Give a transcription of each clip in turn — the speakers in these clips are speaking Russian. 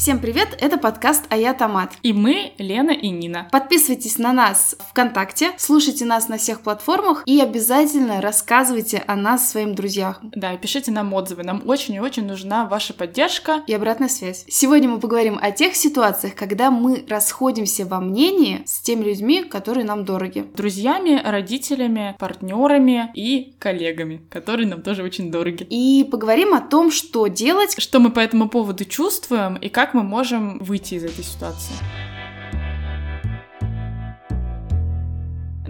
Всем привет, это подкаст «А я Томат». И мы, Лена и Нина. Подписывайтесь на нас ВКонтакте, слушайте нас на всех платформах и обязательно рассказывайте о нас своим друзьям. Да, пишите нам отзывы, нам очень и очень нужна ваша поддержка. И обратная связь. Сегодня мы поговорим о тех ситуациях, когда мы расходимся во мнении с теми людьми, которые нам дороги. Друзьями, родителями, партнерами и коллегами, которые нам тоже очень дороги. И поговорим о том, что делать, Что мы по этому поводу чувствуем и как мы можем выйти из этой ситуации.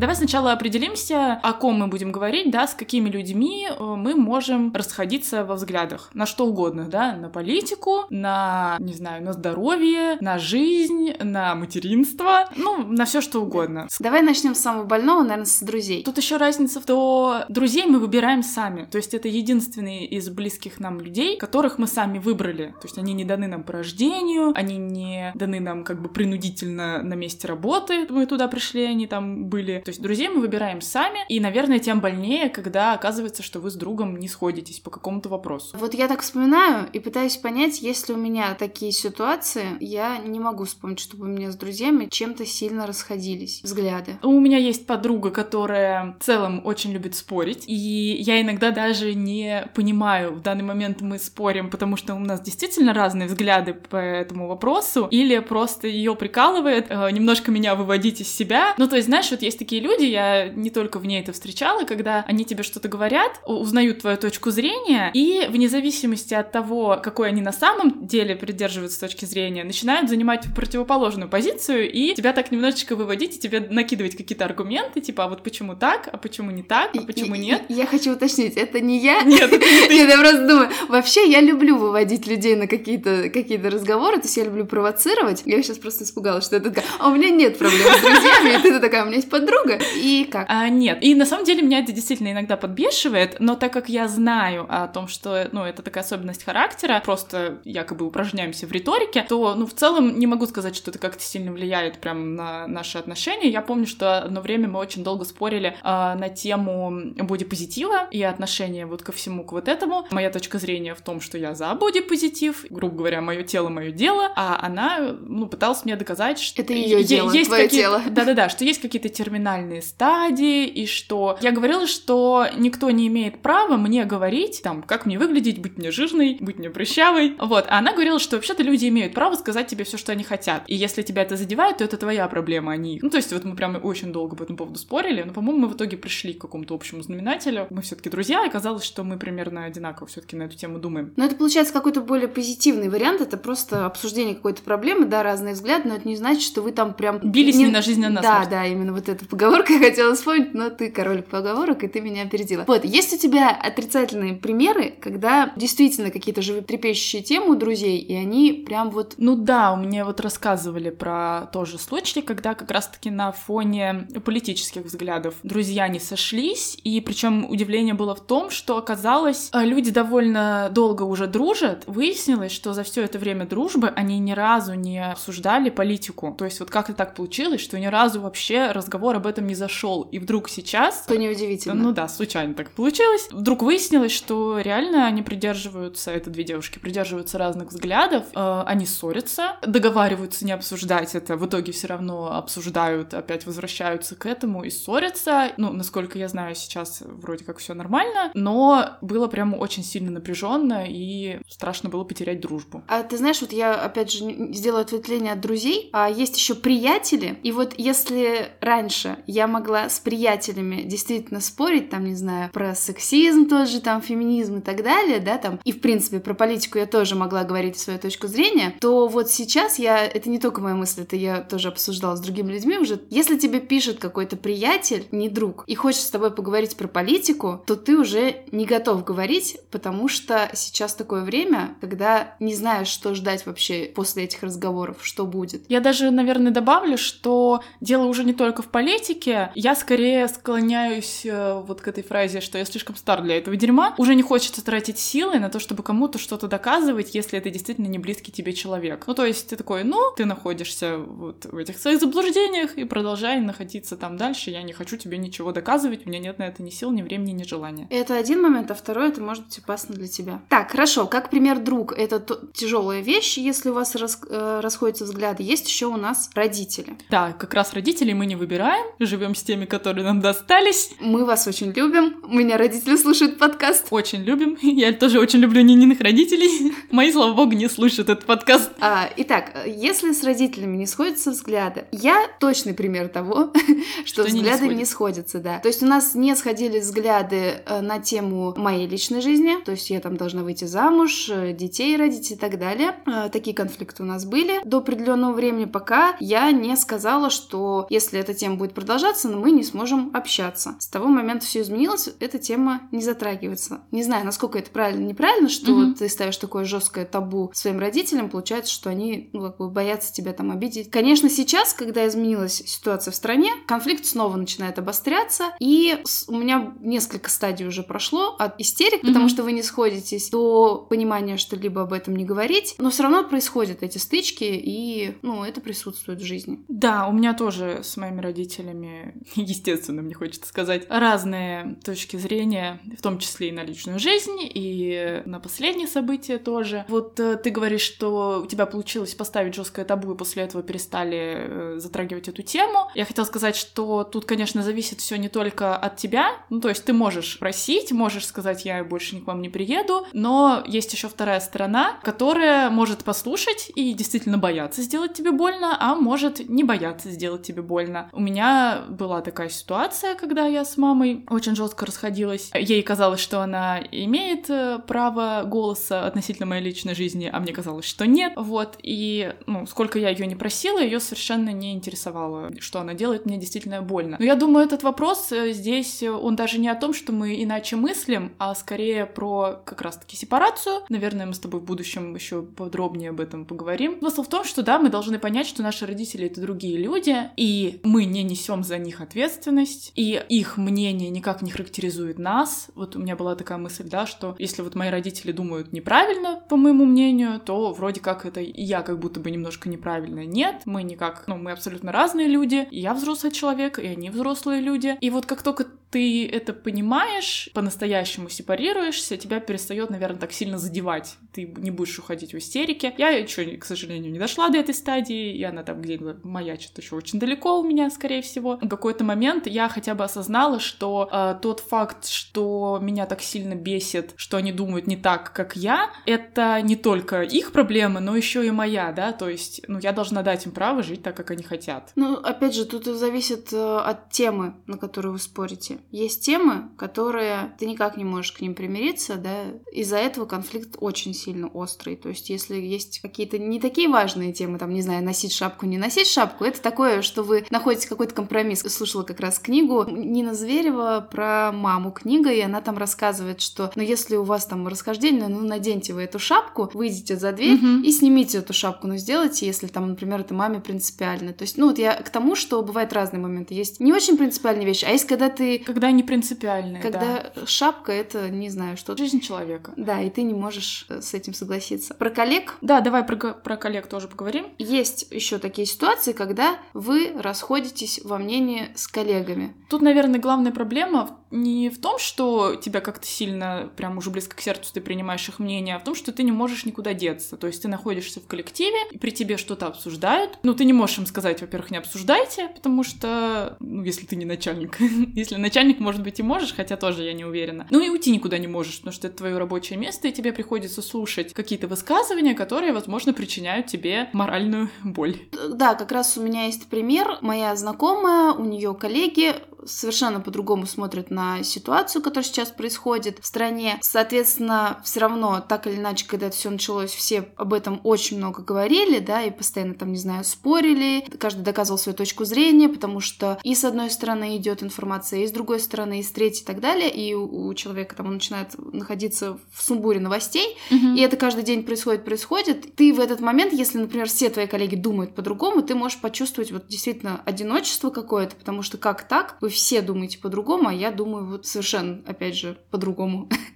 Давай сначала определимся, о ком мы будем говорить, да, с какими людьми э, мы можем расходиться во взглядах. На что угодно, да, на политику, на, не знаю, на здоровье, на жизнь, на материнство, ну, на все что угодно. Давай начнем с самого больного, наверное, с друзей. Тут еще разница в том, друзей мы выбираем сами. То есть это единственные из близких нам людей, которых мы сами выбрали. То есть они не даны нам по рождению, они не даны нам как бы принудительно на месте работы. Мы туда пришли, они там были. То есть друзей мы выбираем сами, и, наверное, тем больнее, когда оказывается, что вы с другом не сходитесь по какому-то вопросу. Вот я так вспоминаю и пытаюсь понять, если у меня такие ситуации, я не могу вспомнить, чтобы у меня с друзьями чем-то сильно расходились взгляды. У меня есть подруга, которая в целом очень любит спорить, и я иногда даже не понимаю, в данный момент мы спорим, потому что у нас действительно разные взгляды по этому вопросу, или просто ее прикалывает э, немножко меня выводить из себя. Ну, то есть, знаешь, вот есть такие люди, я не только в ней это встречала, когда они тебе что-то говорят, узнают твою точку зрения, и вне зависимости от того, какой они на самом деле придерживаются точки зрения, начинают занимать противоположную позицию и тебя так немножечко выводить, и тебе накидывать какие-то аргументы, типа, а вот почему так, а почему не так, а почему И- и- нет. и Я хочу уточнить, это не я? Нет, это не ты. Нет, я просто думаю, вообще я люблю выводить людей на какие-то какие разговоры, то есть я люблю провоцировать. Я сейчас просто испугалась, что это такая, а у меня нет проблем с друзьями, и ты такая, у меня есть подруга. И как? А, нет, и на самом деле меня это действительно иногда подбешивает, но так как я знаю о том, что, ну, это такая особенность характера, просто якобы упражняемся в риторике, то, ну, в целом не могу сказать, что это как-то сильно влияет прям на наши отношения. Я помню, что одно время мы очень долго спорили а, на тему бодипозитива и отношения вот ко всему к вот этому. Моя точка зрения в том, что я за бодипозитив, грубо говоря, мое тело, мое дело, а она, ну, пыталась мне доказать, что Это её е- дело, есть твоё какие- тело. Да-да-да, что есть какие-то терминальные стадии, и что... Я говорила, что никто не имеет права мне говорить, там, как мне выглядеть, быть мне жирной, быть мне прыщавой. Вот. А она говорила, что вообще-то люди имеют право сказать тебе все, что они хотят. И если тебя это задевает, то это твоя проблема, а не их. Ну, то есть вот мы прям очень долго по этому поводу спорили, но, по-моему, мы в итоге пришли к какому-то общему знаменателю. Мы все таки друзья, и оказалось, что мы примерно одинаково все таки на эту тему думаем. Но это получается какой-то более позитивный вариант, это просто обсуждение какой-то проблемы, да, разные взгляды, но это не значит, что вы там прям... Бились не на жизнь, а на Да, смерть. да, именно вот эту поговорку я хотела вспомнить, но ты король поговорок, и ты меня опередила. Вот, есть у тебя отрицательные примеры, когда действительно какие-то животрепещущие темы у друзей, и они прям вот Ну да, меня вот рассказывали про тоже случай, когда как раз-таки на фоне политических взглядов друзья не сошлись, и причем удивление было в том, что оказалось, э, люди довольно долго уже дружат, выяснилось, что за все это время дружбы они ни разу не обсуждали политику. То есть вот как-то так получилось, что ни разу вообще разговор об этом не зашел, и вдруг сейчас что неудивительно. ну да, случайно так получилось. Вдруг выяснилось, что реально они придерживаются, это две девушки, придерживаются разных взглядов, э, они ссорятся, договариваются не обсуждать это, в итоге все равно обсуждают, опять возвращаются к этому и ссорятся. Ну, насколько я знаю, сейчас вроде как все нормально, но было прям очень сильно напряженно и страшно было потерять дружбу. А ты знаешь, вот я опять же сделаю ответвление от друзей, а есть еще приятели. И вот если раньше я могла с приятелями действительно спорить, там, не знаю, про сексизм тот же, там, феминизм и так далее, да, там, и в принципе про политику я тоже могла говорить свою точку зрения, то вот сейчас я, это не только моя мысль, это я тоже обсуждала с другими людьми уже, если тебе пишет какой-то приятель, не друг, и хочет с тобой поговорить про политику, то ты уже не готов говорить, потому что сейчас такое время, когда не знаешь, что ждать вообще после этих разговоров, что будет. Я даже, наверное, добавлю, что дело уже не только в политике, критике, я скорее склоняюсь э, вот к этой фразе, что я слишком стар для этого дерьма. Уже не хочется тратить силы на то, чтобы кому-то что-то доказывать, если это действительно не близкий тебе человек. Ну, то есть ты такой, ну, ты находишься вот в этих своих заблуждениях и продолжай находиться там дальше. Я не хочу тебе ничего доказывать, у меня нет на это ни сил, ни времени, ни желания. Это один момент, а второй это может быть опасно для тебя. Так, хорошо, как пример друг, это тяжелая вещь, если у вас рас, э, расходятся взгляды. Есть еще у нас родители. Да, как раз родителей мы не выбираем, живем с теми, которые нам достались. Мы вас очень любим. У меня родители слушают подкаст. Очень любим. Я тоже очень люблю Нининых родителей. Мои, слава богу, не слушают этот подкаст. А, итак, если с родителями не сходятся взгляды, я точный пример того, что, что взгляды не, не сходятся, да. То есть у нас не сходились взгляды э, на тему моей личной жизни, то есть я там должна выйти замуж, э, детей родить и так далее. Э, такие конфликты у нас были до определенного времени, пока я не сказала, что если эта тема будет продолжаться, но мы не сможем общаться. С того момента все изменилось, эта тема не затрагивается. Не знаю, насколько это правильно, неправильно, что mm-hmm. ты ставишь такое жесткое табу своим родителям, получается, что они ну, как бы боятся тебя там обидеть. Конечно, сейчас, когда изменилась ситуация в стране, конфликт снова начинает обостряться, и у меня несколько стадий уже прошло от истерик, mm-hmm. потому что вы не сходитесь, до понимания, что либо об этом не говорить, но все равно происходят эти стычки, и, ну, это присутствует в жизни. Да, у меня тоже с моими родителями, естественно, мне хочется сказать, разные точки зрения, в том числе и на личную жизнь, и на последние события тоже. Вот э, ты говоришь, что у тебя получилось поставить жесткое табу, и после этого перестали э, затрагивать эту тему. Я хотела сказать, что тут, конечно, зависит все не только от тебя, ну, то есть ты можешь просить, можешь сказать, я больше ни к вам не приеду, но есть еще вторая сторона, которая может послушать и действительно бояться сделать тебе больно, а может не бояться сделать тебе больно. У меня была такая ситуация, когда я с мамой очень жестко расходилась. Ей казалось, что она имеет э, право голоса относительно моей личной жизни, а мне казалось, что нет. Вот, и, ну, сколько я ее не просила, ее совершенно не интересовало, что она делает, мне действительно больно. Но я думаю, этот вопрос э, здесь, э, он даже не о том, что мы иначе мыслим, а скорее про как раз-таки сепарацию. Наверное, мы с тобой в будущем еще подробнее об этом поговорим. Смысл в том, что да, мы должны понять, что наши родители это другие люди, и мы не несем за них ответственность, и их мнение никак не характеризует нас. Вот у меня была такая мысль, да, что если вот мои родители думают неправильно, по моему мнению, то вроде как это я как будто бы немножко неправильно. Нет, мы никак, ну, мы абсолютно разные люди, и я взрослый человек, и они взрослые люди. И вот как только ты это понимаешь, по-настоящему сепарируешься, тебя перестает, наверное, так сильно задевать. Ты не будешь уходить в истерике. Я еще, к сожалению, не дошла до этой стадии, и она там где-то маячит еще очень далеко у меня, скорее всего. В какой-то момент я хотя бы осознала, что э, тот факт, что меня так сильно бесит, что они думают не так, как я, это не только их проблема, но еще и моя, да, то есть, ну, я должна дать им право жить так, как они хотят. Ну, опять же, тут зависит э, от темы, на которую вы спорите. Есть темы, которые ты никак не можешь к ним примириться, да, из-за этого конфликт очень сильно острый. То есть, если есть какие-то не такие важные темы, там, не знаю, носить шапку, не носить шапку, это такое, что вы находите какой-то компромисс. Слушала как раз книгу Нина Зверева про маму книга, и она там рассказывает, что, ну, если у вас там расхождение, ну, наденьте вы эту шапку, выйдите за дверь mm-hmm. и снимите эту шапку, ну, сделайте, если там, например, это маме принципиально. То есть, ну, вот я к тому, что бывают разные моменты. Есть не очень принципиальные вещи, а есть, когда ты когда они принципиальные, Когда да. шапка — это, не знаю, что... Жизнь человека. Да, и ты не можешь э, с этим согласиться. Про коллег? Да, давай про, про коллег тоже поговорим. Есть еще такие ситуации, когда вы расходитесь во мнении с коллегами. Тут, наверное, главная проблема не в том, что тебя как-то сильно, прям уже близко к сердцу ты принимаешь их мнение, а в том, что ты не можешь никуда деться. То есть ты находишься в коллективе, и при тебе что-то обсуждают. Ну, ты не можешь им сказать, во-первых, не обсуждайте, потому что, ну, если ты не начальник. если начальник, может быть, и можешь, хотя тоже я не уверена. Ну и уйти никуда не можешь, потому что это твое рабочее место, и тебе приходится слушать какие-то высказывания, которые, возможно, причиняют тебе моральную боль. Да, как раз у меня есть пример. Моя знакомая, у нее коллеги совершенно по-другому смотрят на ситуацию, которая сейчас происходит в стране. Соответственно, все равно, так или иначе, когда это все началось, все об этом очень много говорили, да, и постоянно там, не знаю, спорили, каждый доказывал свою точку зрения, потому что и с одной стороны идет информация, и с другой стороны, и с третьей и так далее, и у, у человека там он начинает находиться в сумбуре новостей, mm-hmm. и это каждый день происходит, происходит. Ты в этот момент, если, например, все твои коллеги думают по-другому, ты можешь почувствовать вот действительно одиночество какое-то, потому что как так? Вы все думаете по-другому, а я думаю вот совершенно, опять же, по-другому.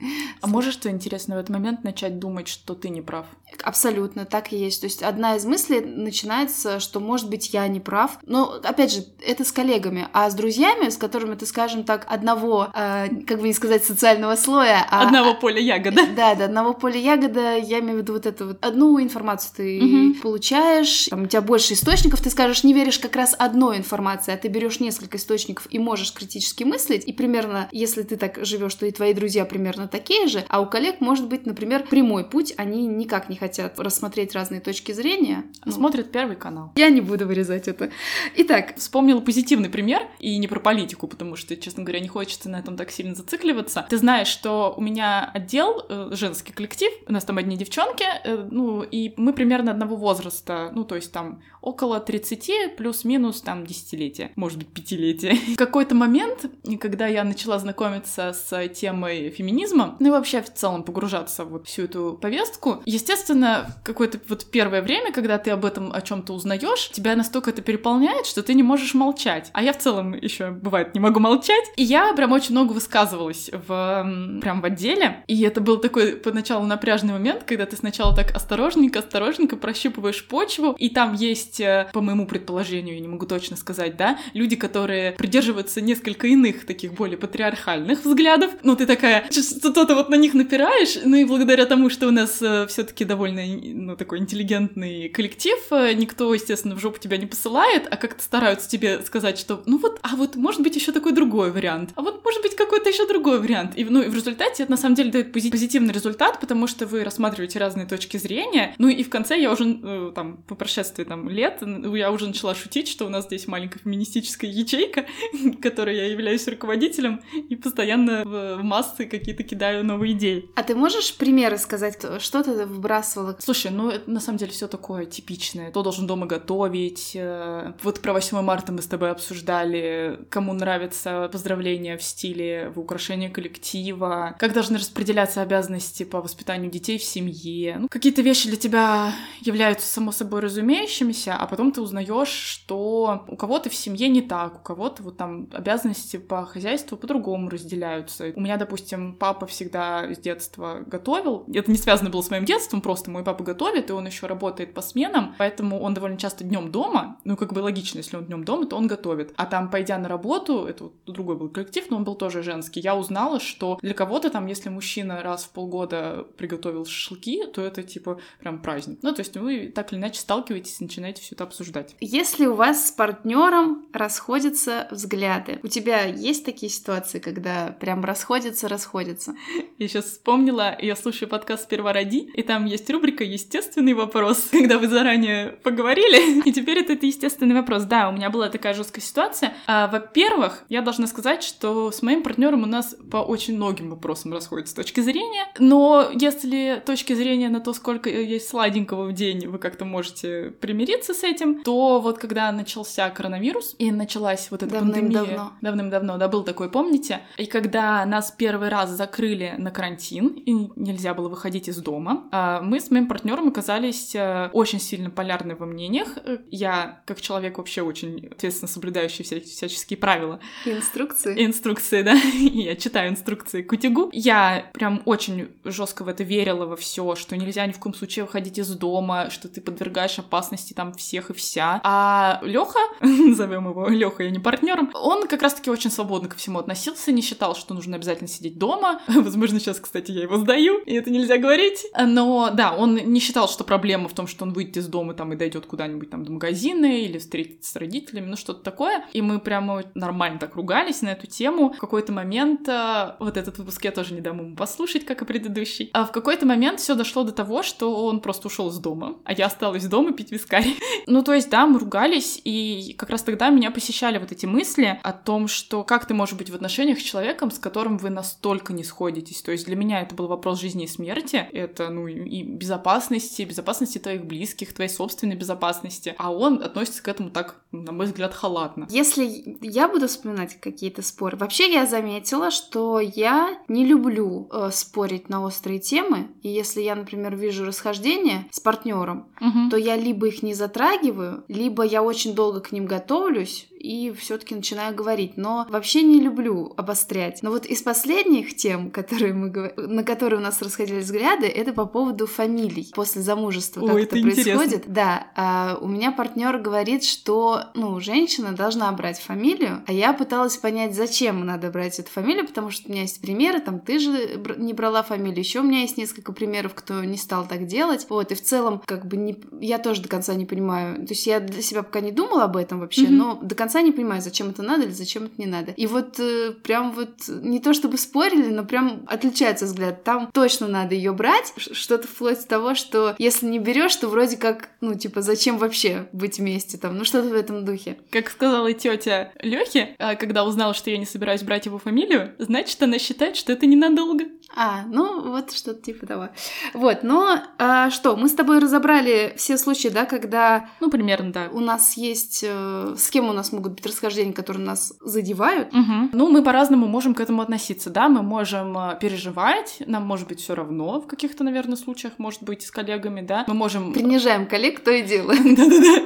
А можешь ты, интересно, в этот момент начать думать, что ты не прав? Абсолютно, так и есть. То есть одна из мыслей начинается, что, может быть, я не прав. Но, опять же, это с коллегами. А с друзьями, с которыми ты, скажем так, одного, э, как бы не сказать, социального слоя... А, одного поля ягода. Да, да, одного поля ягода, я имею в виду вот эту вот одну информацию ты угу. получаешь, там, у тебя больше источников, ты скажешь, не веришь как раз одной информации, а ты берешь несколько источников и можешь критически мыслить, и примерно, если ты так живешь, то и твои друзья примерно такие же, а у коллег может быть, например, прямой путь, они никак не хотят рассмотреть разные точки зрения. Ну, Смотрят Первый канал. Я не буду вырезать это. Итак. Вспомнила позитивный пример, и не про политику, потому что, честно говоря, не хочется на этом так сильно зацикливаться. Ты знаешь, что у меня отдел, э, женский коллектив, у нас там одни девчонки, э, ну, и мы примерно одного возраста, ну, то есть там около 30, плюс-минус там десятилетия, может быть, пятилетия. В какой-то момент, когда я начала знакомиться с темой феминизма, ну и вообще в целом погружаться вот всю эту повестку, естественно, какое-то вот первое время, когда ты об этом о чем-то узнаешь, тебя настолько это переполняет, что ты не можешь молчать. А я в целом еще бывает не могу молчать. И я прям очень много высказывалась в прям в отделе. И это был такой поначалу напряжный момент, когда ты сначала так осторожненько, осторожненько прощупываешь почву, и там есть, э, по моему предположению, я не могу точно сказать, да, люди, которые придерживаются несколько иных таких более патриархальных взглядов. Ну, ты такая, что-то вот на них напираешь, ну и благодаря тому, что у нас э, все-таки довольно, ну, такой интеллигентный коллектив, э, никто, естественно, в жопу тебя не посылает, а как-то стараются тебе сказать, что, ну вот, а вот может быть еще такой другой вариант, а вот может быть какой-то еще другой вариант. И, ну, и в результате это на самом деле дает позитивный результат, потому что вы рассматриваете разные точки зрения. Ну и в конце я уже, э, там, по прошествии там лет, я уже начала шутить, что у нас здесь маленькая феминистическая ячейка, которой я являюсь руководителем, и постоянно в массы какие-то кидаю новые идеи. А ты можешь примеры сказать, что ты выбрасывала? Слушай, ну это на самом деле все такое типичное. Кто должен дома готовить? Э, вот про 8 марта мы с тобой обсуждали, кому нравится поздравления в стиле в украшении коллектива, как должны распределяться обязанности по воспитанию детей в семье. Ну, какие-то вещи для тебя являются само собой разумеющимися, а потом ты узнаешь, что у кого-то в семье не так, у кого-то вот там обязанности по хозяйству по-другому разделяются. У меня, допустим, папа всегда с детства готовил. Это не связано было с моим детством, просто мой папа готовит, и он еще работает по сменам, поэтому он довольно часто днем дома. Ну, как бы логично, если он днем дома, то он готовит. А там, пойдя на работу, это вот другой был коллектив, но он был тоже женский, я узнала, что для кого-то там, если мужчина раз в полгода приготовил шашлыки, то это типа прям праздник. Ну, то есть вы так или иначе сталкиваетесь начинаете все это обсуждать. Если у вас с партнером расходятся взгляды, у тебя есть такие ситуации, когда прям расходятся, расходятся? Я сейчас вспомнила, я слушаю подкаст «Сперва роди», и там есть рубрика «Естественный вопрос», когда вы заранее поговорили, и теперь это, это естественный вопрос. Да, у меня была такая жесткая ситуация. А, во-первых, я должна сказать, что с моим партнером у нас по очень многим вопросам расходятся точки зрения, но если точки зрения на то, сколько есть сладенького в день, вы как-то можете примириться с этим, то вот когда начался коронавирус и началась вот эта Давным-давно. пандемия... Давным-давно. Да, был такой, помните? И когда нас первый раз закрыли на карантин, и нельзя было выходить из дома, а, мы с моим партнером оказались э, очень сильно полярны во мнениях. Я, как человек вообще очень ответственно соблюдающий вся, всяческие правила. Инструкции. Инструкции, да. Я читаю инструкции к утюгу. Я прям очень жестко в это верила во все, что нельзя ни в коем случае выходить из дома, что ты подвергаешь опасности там всех и вся. А Леха, назовем его Леха, я не партнером, он как раз-таки очень свободно ко всему относился, не считал, что нужно обязательно сидеть дома. Возможно, сейчас, кстати, я его сдаю, и это нельзя говорить. Но да, он не считал, что проблема в том, что он выйдет из дома там и дойдет куда-нибудь там до магазина или встретится с родителями, ну что-то такое. И мы прямо нормально так ругались на эту тему. В какой-то момент, э, вот этот выпуск я тоже не дам ему послушать, как и предыдущий, а в какой-то момент все дошло до того, что он просто ушел из дома, а я осталась дома пить вискарь. ну, то есть, да, мы ругались, и как раз тогда меня посещали вот эти мысли о том, что как ты можешь быть в отношениях с человеком, с которым вы настолько не сходитесь. То есть для меня это был вопрос жизни и смерти, это, ну, и безопасности, безопасности твоих близких, твоей собственной безопасности, а он относится к этому так, на мой взгляд, халатно. Если я буду вспоминать какие-то споры, вообще я заметила, что я не люблю э, спорить на острые темы, и если я, например, вижу расхождение с партнером, угу. то я либо их не затрагиваю, либо я очень долго к ним готовлюсь, и все-таки начинаю говорить. Но вообще не люблю обострять. Но вот из последних тем, которые мы, на которые у нас расходились взгляды, это по поводу фамилий после замужества. Как Ой, это, это происходит? Да. А, у меня партнер говорит, что ну, женщина должна брать фамилию, а я пыталась понять, зачем надо брать эту фамилию, потому что у меня есть примеры, там ты же не брала фамилию, еще у меня есть несколько примеров, кто не стал так делать. Вот, и в целом, как бы, не, я тоже до конца не понимаю. То есть я для себя пока не думала об этом вообще, mm-hmm. но до конца не понимаю, зачем это надо или зачем это не надо. И вот э, прям вот не то чтобы спорили, но прям отличается взгляд. Там точно надо ее брать. Что-то вплоть до того, что если не берешь, то вроде как, ну, типа, зачем вообще быть вместе там? Ну, что-то в этом духе. Как сказала тетя Лехи, а, когда узнала, что я не собираюсь брать его фамилию, значит, она считает, что это ненадолго. А, ну, вот что-то типа того. Вот, но а, что, мы с тобой разобрали все случаи, да, когда... Ну, примерно, да. У нас есть... Э, с кем у нас могут быть расхождения, которые нас задевают. Угу. Ну, мы по-разному можем к этому относиться, да, мы можем э, переживать, нам может быть все равно в каких-то, наверное, случаях, может быть, с коллегами, да, мы можем... Принижаем коллег, то и дело. Да-да-да.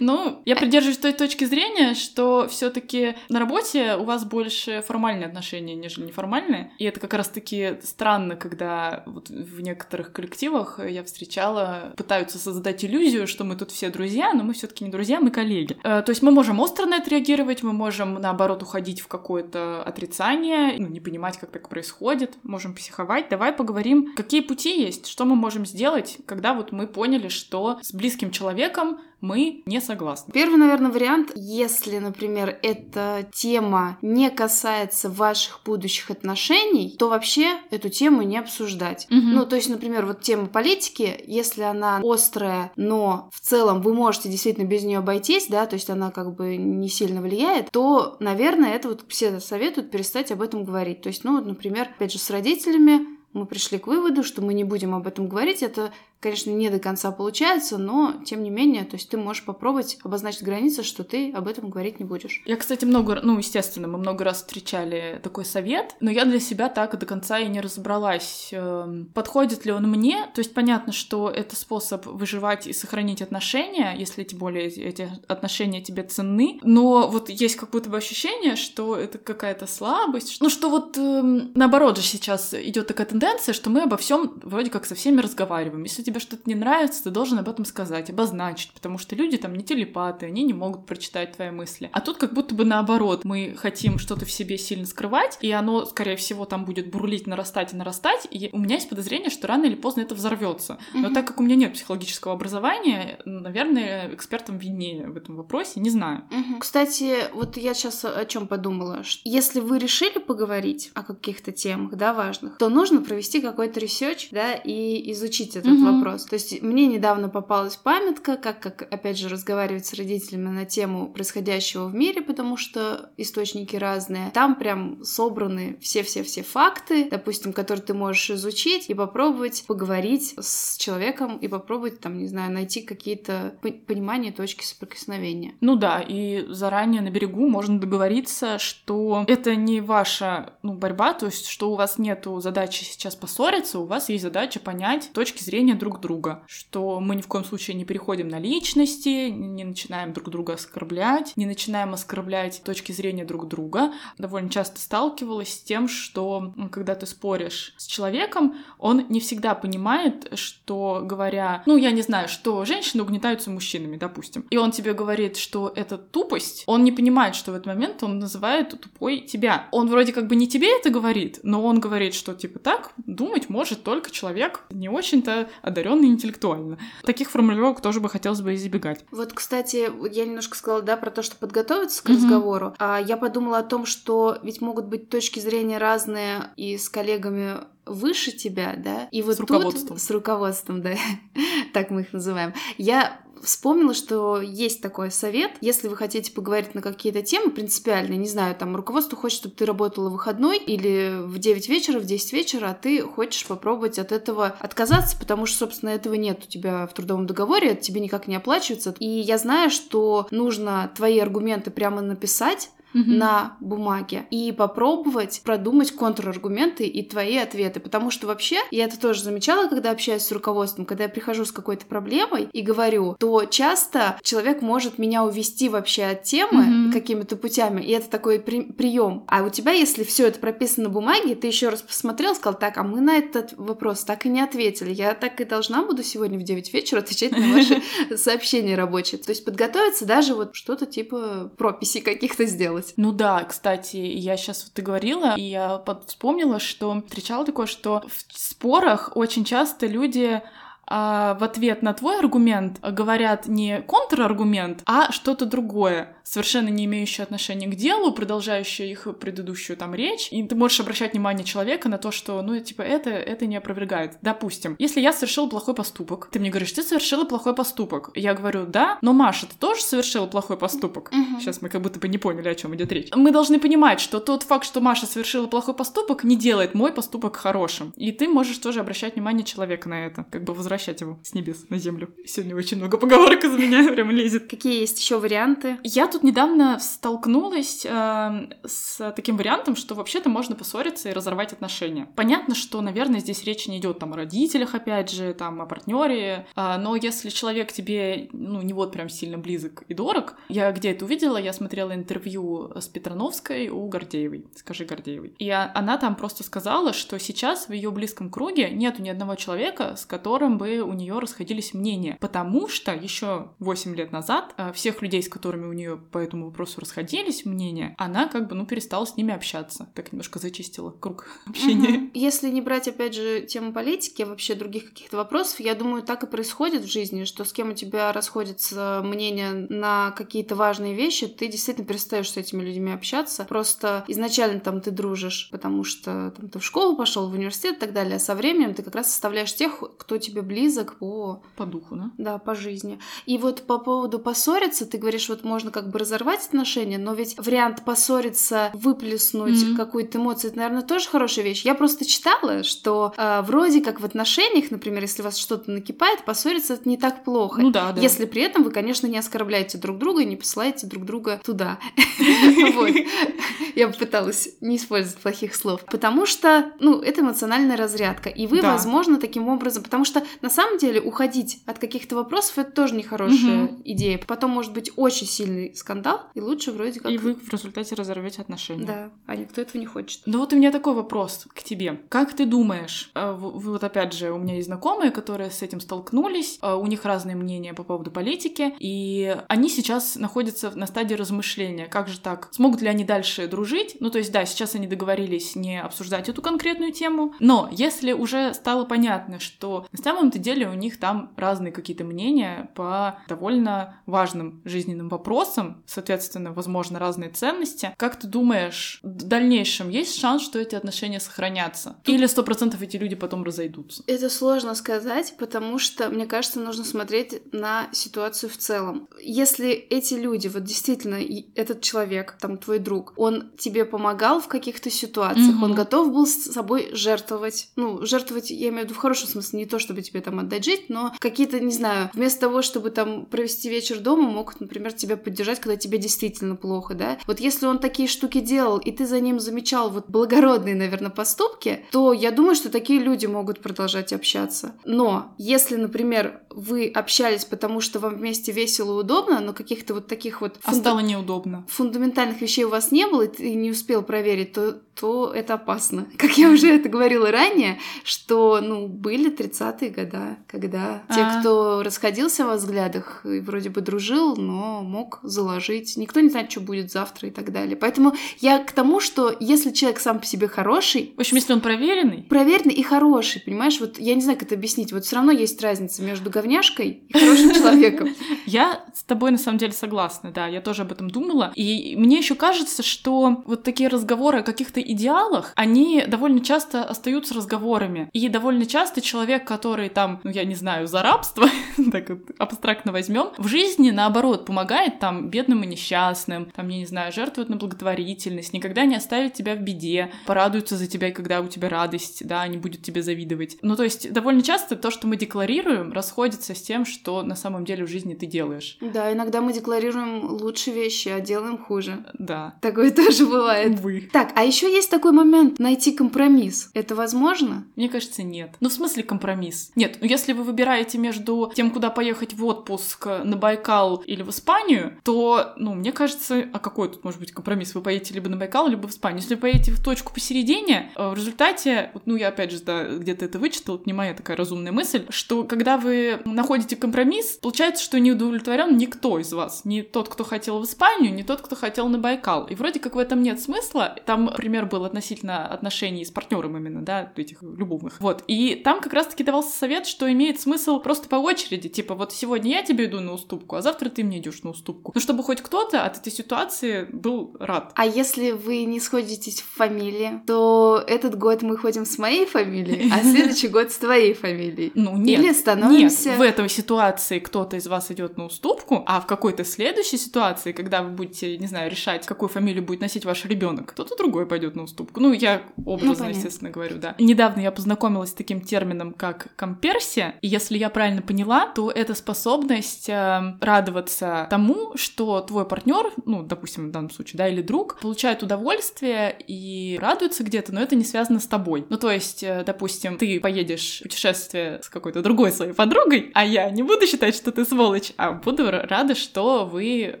Ну, я придерживаюсь той точки зрения, что все таки на работе у вас больше формальные отношения, нежели неформальные, и это как раз-таки странно, когда вот в некоторых коллективах я встречала, пытаются создать иллюзию, что мы тут все друзья, но мы все таки не друзья, мы коллеги. Э, то есть мы можем остро на это реагировать, мы можем, наоборот, уходить в какое-то отрицание, ну, не понимать, как так происходит, можем психовать. Давай поговорим, какие пути есть, что мы можем сделать, когда вот мы поняли, что с близким человеком мы не согласны. Первый, наверное, вариант, если, например, эта тема не касается ваших будущих отношений, то вообще эту тему не обсуждать. Угу. Ну, то есть, например, вот тема политики, если она острая, но в целом вы можете действительно без нее обойтись, да, то есть она как бы не сильно влияет, то, наверное, это вот все советуют перестать об этом говорить. То есть, ну, вот, например, опять же, с родителями мы пришли к выводу, что мы не будем об этом говорить. Это конечно, не до конца получается, но тем не менее, то есть ты можешь попробовать обозначить границы, что ты об этом говорить не будешь. Я, кстати, много, ну, естественно, мы много раз встречали такой совет, но я для себя так до конца и не разобралась, эм, подходит ли он мне. То есть понятно, что это способ выживать и сохранить отношения, если тем более эти отношения тебе ценны, но вот есть как будто бы ощущение, что это какая-то слабость, ну что вот эм, наоборот же сейчас идет такая тенденция, что мы обо всем вроде как со всеми разговариваем. Если тебе что-то не нравится, ты должен об этом сказать, обозначить, потому что люди там не телепаты, они не могут прочитать твои мысли. А тут как будто бы наоборот, мы хотим что-то в себе сильно скрывать, и оно, скорее всего, там будет бурлить, нарастать и нарастать, и у меня есть подозрение, что рано или поздно это взорвется. Но mm-hmm. так как у меня нет психологического образования, наверное, экспертам виднее в этом вопросе, не знаю. Mm-hmm. Кстати, вот я сейчас о чем подумала. Если вы решили поговорить о каких-то темах, да, важных, то нужно провести какой-то research, да, и изучить этот mm-hmm. вопрос вопрос. То есть мне недавно попалась памятка, как, как опять же, разговаривать с родителями на тему происходящего в мире, потому что источники разные. Там прям собраны все-все-все факты, допустим, которые ты можешь изучить и попробовать поговорить с человеком и попробовать, там, не знаю, найти какие-то понимания точки соприкосновения. Ну да, и заранее на берегу можно договориться, что это не ваша ну, борьба, то есть что у вас нету задачи сейчас поссориться, у вас есть задача понять точки зрения друг друга, что мы ни в коем случае не переходим на личности, не начинаем друг друга оскорблять, не начинаем оскорблять точки зрения друг друга. Довольно часто сталкивалась с тем, что когда ты споришь с человеком, он не всегда понимает, что говоря, ну, я не знаю, что женщины угнетаются мужчинами, допустим, и он тебе говорит, что это тупость, он не понимает, что в этот момент он называет тупой тебя. Он вроде как бы не тебе это говорит, но он говорит, что типа так думать может только человек не очень-то одаренный интеллектуально. Таких формулировок тоже бы хотелось бы избегать. Вот, кстати, я немножко сказала, да, про то, что подготовиться к mm-hmm. разговору. А я подумала о том, что ведь могут быть точки зрения разные и с коллегами выше тебя, да, и вот с руководством. тут с руководством, да, так мы их называем. Я вспомнила, что есть такой совет, если вы хотите поговорить на какие-то темы принципиальные, не знаю, там руководство хочет, чтобы ты работала в выходной или в 9 вечера, в 10 вечера, а ты хочешь попробовать от этого отказаться, потому что, собственно, этого нет у тебя в трудовом договоре, это тебе никак не оплачивается. И я знаю, что нужно твои аргументы прямо написать, угу. на бумаге и попробовать продумать контраргументы и твои ответы. Потому что вообще, я это тоже замечала, когда общаюсь с руководством, когда я прихожу с какой-то проблемой и говорю, то часто человек может меня увести вообще от темы угу. какими-то путями, и это такой при- прием. А у тебя, если все это прописано на бумаге, ты еще раз посмотрел, сказал, так, а мы на этот вопрос так и не ответили. Я так и должна буду сегодня в 9 вечера отвечать на ваши сообщения рабочие. То есть подготовиться даже вот что-то типа прописи каких-то сделать делать. Ну да, кстати, я сейчас вот ты говорила, и я вспомнила, что встречала такое, что в спорах очень часто люди а, в ответ на твой аргумент говорят не контраргумент, а что-то другое совершенно не имеющие отношения к делу, продолжающие их предыдущую там речь, и ты можешь обращать внимание человека на то, что, ну, типа, это, это не опровергает. Допустим, если я совершила плохой поступок, ты мне говоришь, ты совершила плохой поступок. Я говорю, да, но Маша, ты тоже совершила плохой поступок? Угу. Сейчас мы как будто бы не поняли, о чем идет речь. Мы должны понимать, что тот факт, что Маша совершила плохой поступок, не делает мой поступок хорошим. И ты можешь тоже обращать внимание человека на это, как бы возвращать его с небес на землю. Сегодня очень много поговорок из меня прям лезет. Какие есть еще варианты? Я тут недавно столкнулась э, с таким вариантом, что вообще-то можно поссориться и разорвать отношения. Понятно, что, наверное, здесь речь не идет там о родителях, опять же, там о партнере, э, но если человек тебе, ну, не вот прям сильно близок и дорог, я где это увидела, я смотрела интервью с Петрановской у Гордеевой, скажи Гордеевой, и она там просто сказала, что сейчас в ее близком круге нету ни одного человека, с которым бы у нее расходились мнения, потому что еще 8 лет назад э, всех людей, с которыми у нее по этому вопросу расходились мнения, она как бы, ну, перестала с ними общаться. Так немножко зачистила круг общения. Угу. Если не брать, опять же, тему политики, а вообще других каких-то вопросов, я думаю, так и происходит в жизни, что с кем у тебя расходится мнение на какие-то важные вещи, ты действительно перестаешь с этими людьми общаться. Просто изначально там ты дружишь, потому что там, ты в школу пошел, в университет и так далее, а со временем ты как раз составляешь тех, кто тебе близок по... По духу, да? Да, по жизни. И вот по поводу поссориться, ты говоришь, вот можно как бы разорвать отношения, но ведь вариант поссориться, выплеснуть mm-hmm. какую-то эмоцию, это, наверное, тоже хорошая вещь. Я просто читала, что э, вроде как в отношениях, например, если вас что-то накипает, поссориться это не так плохо. Ну да, да. Если при этом вы, конечно, не оскорбляете друг друга и не посылаете друг друга туда. Я попыталась не использовать плохих слов. Потому что, ну, это эмоциональная разрядка. И вы, возможно, таким образом... Потому что, на самом деле, уходить от каких-то вопросов — это тоже нехорошая идея. Потом может быть очень сильный скандал, и лучше вроде как... И вы в результате разорвете отношения. Да, а никто этого не хочет. Ну вот у меня такой вопрос к тебе. Как ты думаешь, э, вот опять же, у меня есть знакомые, которые с этим столкнулись, э, у них разные мнения по поводу политики, и они сейчас находятся на стадии размышления, как же так, смогут ли они дальше дружить? Ну то есть да, сейчас они договорились не обсуждать эту конкретную тему, но если уже стало понятно, что на самом-то деле у них там разные какие-то мнения по довольно важным жизненным вопросам, соответственно, возможно, разные ценности. Как ты думаешь, в дальнейшем есть шанс, что эти отношения сохранятся? Или сто процентов эти люди потом разойдутся? Это сложно сказать, потому что, мне кажется, нужно смотреть на ситуацию в целом. Если эти люди, вот действительно, этот человек, там, твой друг, он тебе помогал в каких-то ситуациях, mm-hmm. он готов был с собой жертвовать, ну, жертвовать, я имею в виду в хорошем смысле, не то, чтобы тебе там отдать жить, но какие-то, не знаю, вместо того, чтобы там провести вечер дома, мог, например, тебя поддержать когда тебе действительно плохо, да. Вот если он такие штуки делал, и ты за ним замечал вот благородные, наверное, поступки, то я думаю, что такие люди могут продолжать общаться. Но если, например, вы общались, потому что вам вместе весело и удобно, но каких-то вот таких вот... А стало неудобно. Фундаментальных вещей у вас не было, и ты не успел проверить, то, то это опасно. Как я уже это говорила ранее, что, ну, были 30-е года, когда те, а. кто расходился во взглядах и вроде бы дружил, но мог заложить. Никто не знает, что будет завтра и так далее. Поэтому я к тому, что если человек сам по себе хороший... В общем, если он проверенный? Проверенный и хороший, понимаешь? Вот я не знаю, как это объяснить. Вот все равно есть разница между говняшкой и хорошим человеком. Я с тобой на самом деле согласна, да, я тоже об этом думала. И мне еще кажется, что вот такие разговоры о каких-то идеалах, они довольно часто остаются разговорами. И довольно часто человек, который там, ну я не знаю, за рабство, так вот абстрактно возьмем, в жизни наоборот помогает там бедным и несчастным, там, я не знаю, жертвует на благотворительность, никогда не оставит тебя в беде, порадуется за тебя, когда у тебя радость, да, не будет тебе завидовать. Ну, то есть довольно часто то, что мы декларируем, расходится с тем, что на самом деле в жизни ты делаешь. Да, иногда мы декларируем лучшие вещи, а делаем хуже. Да. Такое тоже бывает. Увы. Так, а еще есть такой момент найти компромисс. Это возможно? Мне кажется, нет. Ну, в смысле компромисс? Нет, ну если вы выбираете между тем, куда поехать в отпуск на Байкал или в Испанию, то, ну, мне кажется, а какой тут может быть компромисс? Вы поедете либо на Байкал, либо в Испанию. Если вы поедете в точку посередине, э, в результате, ну, я опять же, да, где-то это вычитал, не моя такая разумная мысль, что когда вы находите компромисс, получается, что не удовлетворен никто из вас. Не тот, кто хотел в Испанию, не тот, кто хотел на Байкал. И вроде как в этом нет смысла. Там пример был относительно отношений с партнером именно, да, этих любовных. Вот. И там как раз-таки давался совет, что имеет смысл просто по очереди. Типа, вот сегодня я тебе иду на уступку, а завтра ты мне идешь на уступку. Ну, чтобы хоть кто-то от этой ситуации был рад. А если вы не сходитесь в фамилии, то этот год мы ходим с моей фамилией, а следующий год с твоей фамилией. Ну, нет. Или становимся... Нет, в этой ситуации кто-то из вас идет на уступку, а в какой-то следующей ситуации, когда вы будете, не знаю, решать, какую фамилию будет носить ваш ребенок, кто-то другой пойдет на уступку. Ну, я образно, ну, естественно, говорю, да. Недавно я познакомилась с таким термином, как комперсия, и если я правильно поняла, то это способность э, радоваться тому, что твой партнер, ну, допустим, в данном случае, да, или друг, получает удовольствие и радуется где-то, но это не связано с тобой. Ну, то есть, э, допустим, ты поедешь в путешествие с какой-то другой своей подругой, а я не буду считать, что ты сволочь, а буду рада, что вы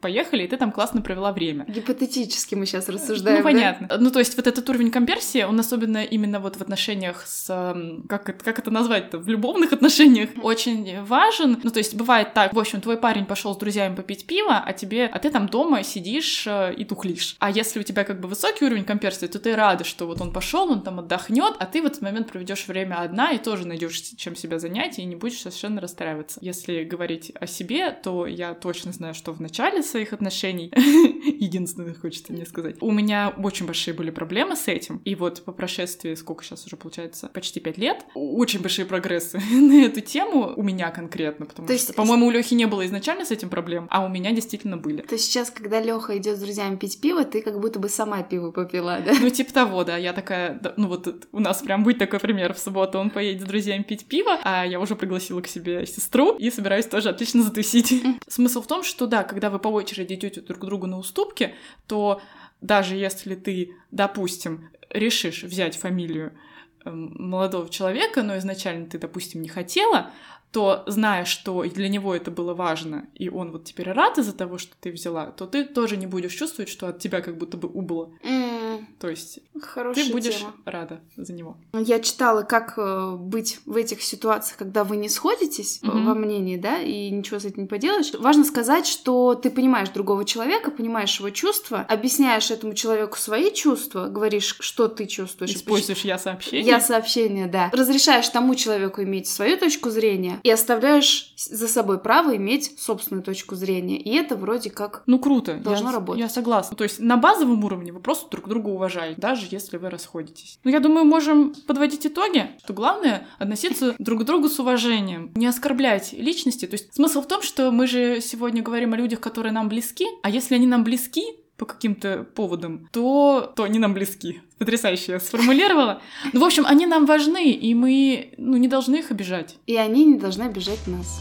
поехали, и ты там классно провела время. Гипотетически мы сейчас рассуждаем. Ну, понятно. Да? Ну, то есть, вот этот уровень комперсии, он особенно именно вот в отношениях с... Как это, как это назвать-то? В любовных отношениях очень важен. Ну, то есть, бывает так, в общем, твой парень пошел с друзьями попить пиво, а тебе... А ты там дома сидишь э, и тухлишь. А если у тебя как бы высокий уровень комперсии, то ты рада, что вот он пошел, он там отдохнет, а ты в этот момент проведешь время одна и тоже найдешь чем себя занять и не будешь совершенно расстраиваться. Если говорить о себе, то я точно знаю, что в начале своих отношений, единственное, хочется мне сказать, у меня очень большие были проблемы с этим. И вот по прошествии, сколько сейчас уже получается, почти пять лет, очень большие прогрессы на эту тему у меня конкретно, потому то что, по-моему, у Лехи не было изначально с этим проблем, а у меня действительно были. То есть сейчас, когда Леха идет с друзьями пить пиво, ты как будто бы сама пиво попила, да? Ну, типа того, да. Я такая, ну вот у нас прям будет такой пример. В субботу он поедет с друзьями пить пиво, а я уже пригласила к себе сестру и собираюсь тоже отлично затусить. Смысл в том, что да, когда вы по очереди идете друг к другу на уступки, то даже если ты, допустим, решишь взять фамилию эм, молодого человека, но изначально ты, допустим, не хотела, то зная, что для него это было важно, и он вот теперь рад из-за того, что ты взяла, то ты тоже не будешь чувствовать, что от тебя как будто бы убыло. Mm. То есть Хорошая ты будешь тема. рада за него. Я читала, как э, быть в этих ситуациях, когда вы не сходитесь mm-hmm. во мнении, да, и ничего с этим не поделаешь. Важно сказать, что ты понимаешь другого человека, понимаешь его чувства, объясняешь этому человеку свои чувства, говоришь, что ты чувствуешь. Используешь я сообщение. Я сообщение, да. Разрешаешь тому человеку иметь свою точку зрения, и оставляешь за собой право иметь собственную точку зрения. И это вроде как ну круто, должно я, работать. Я согласна. То есть на базовом уровне вы просто друг друга уважаете, даже если вы расходитесь. Ну, я думаю, можем подводить итоги, что главное относиться друг к другу с уважением, не оскорблять личности. То есть смысл в том, что мы же сегодня говорим о людях, которые нам близки, а если они нам близки, по каким-то поводам, то, то они нам близки. Потрясающе сформулировала. Ну, в общем, они нам важны, и мы ну, не должны их обижать. И они не должны обижать нас.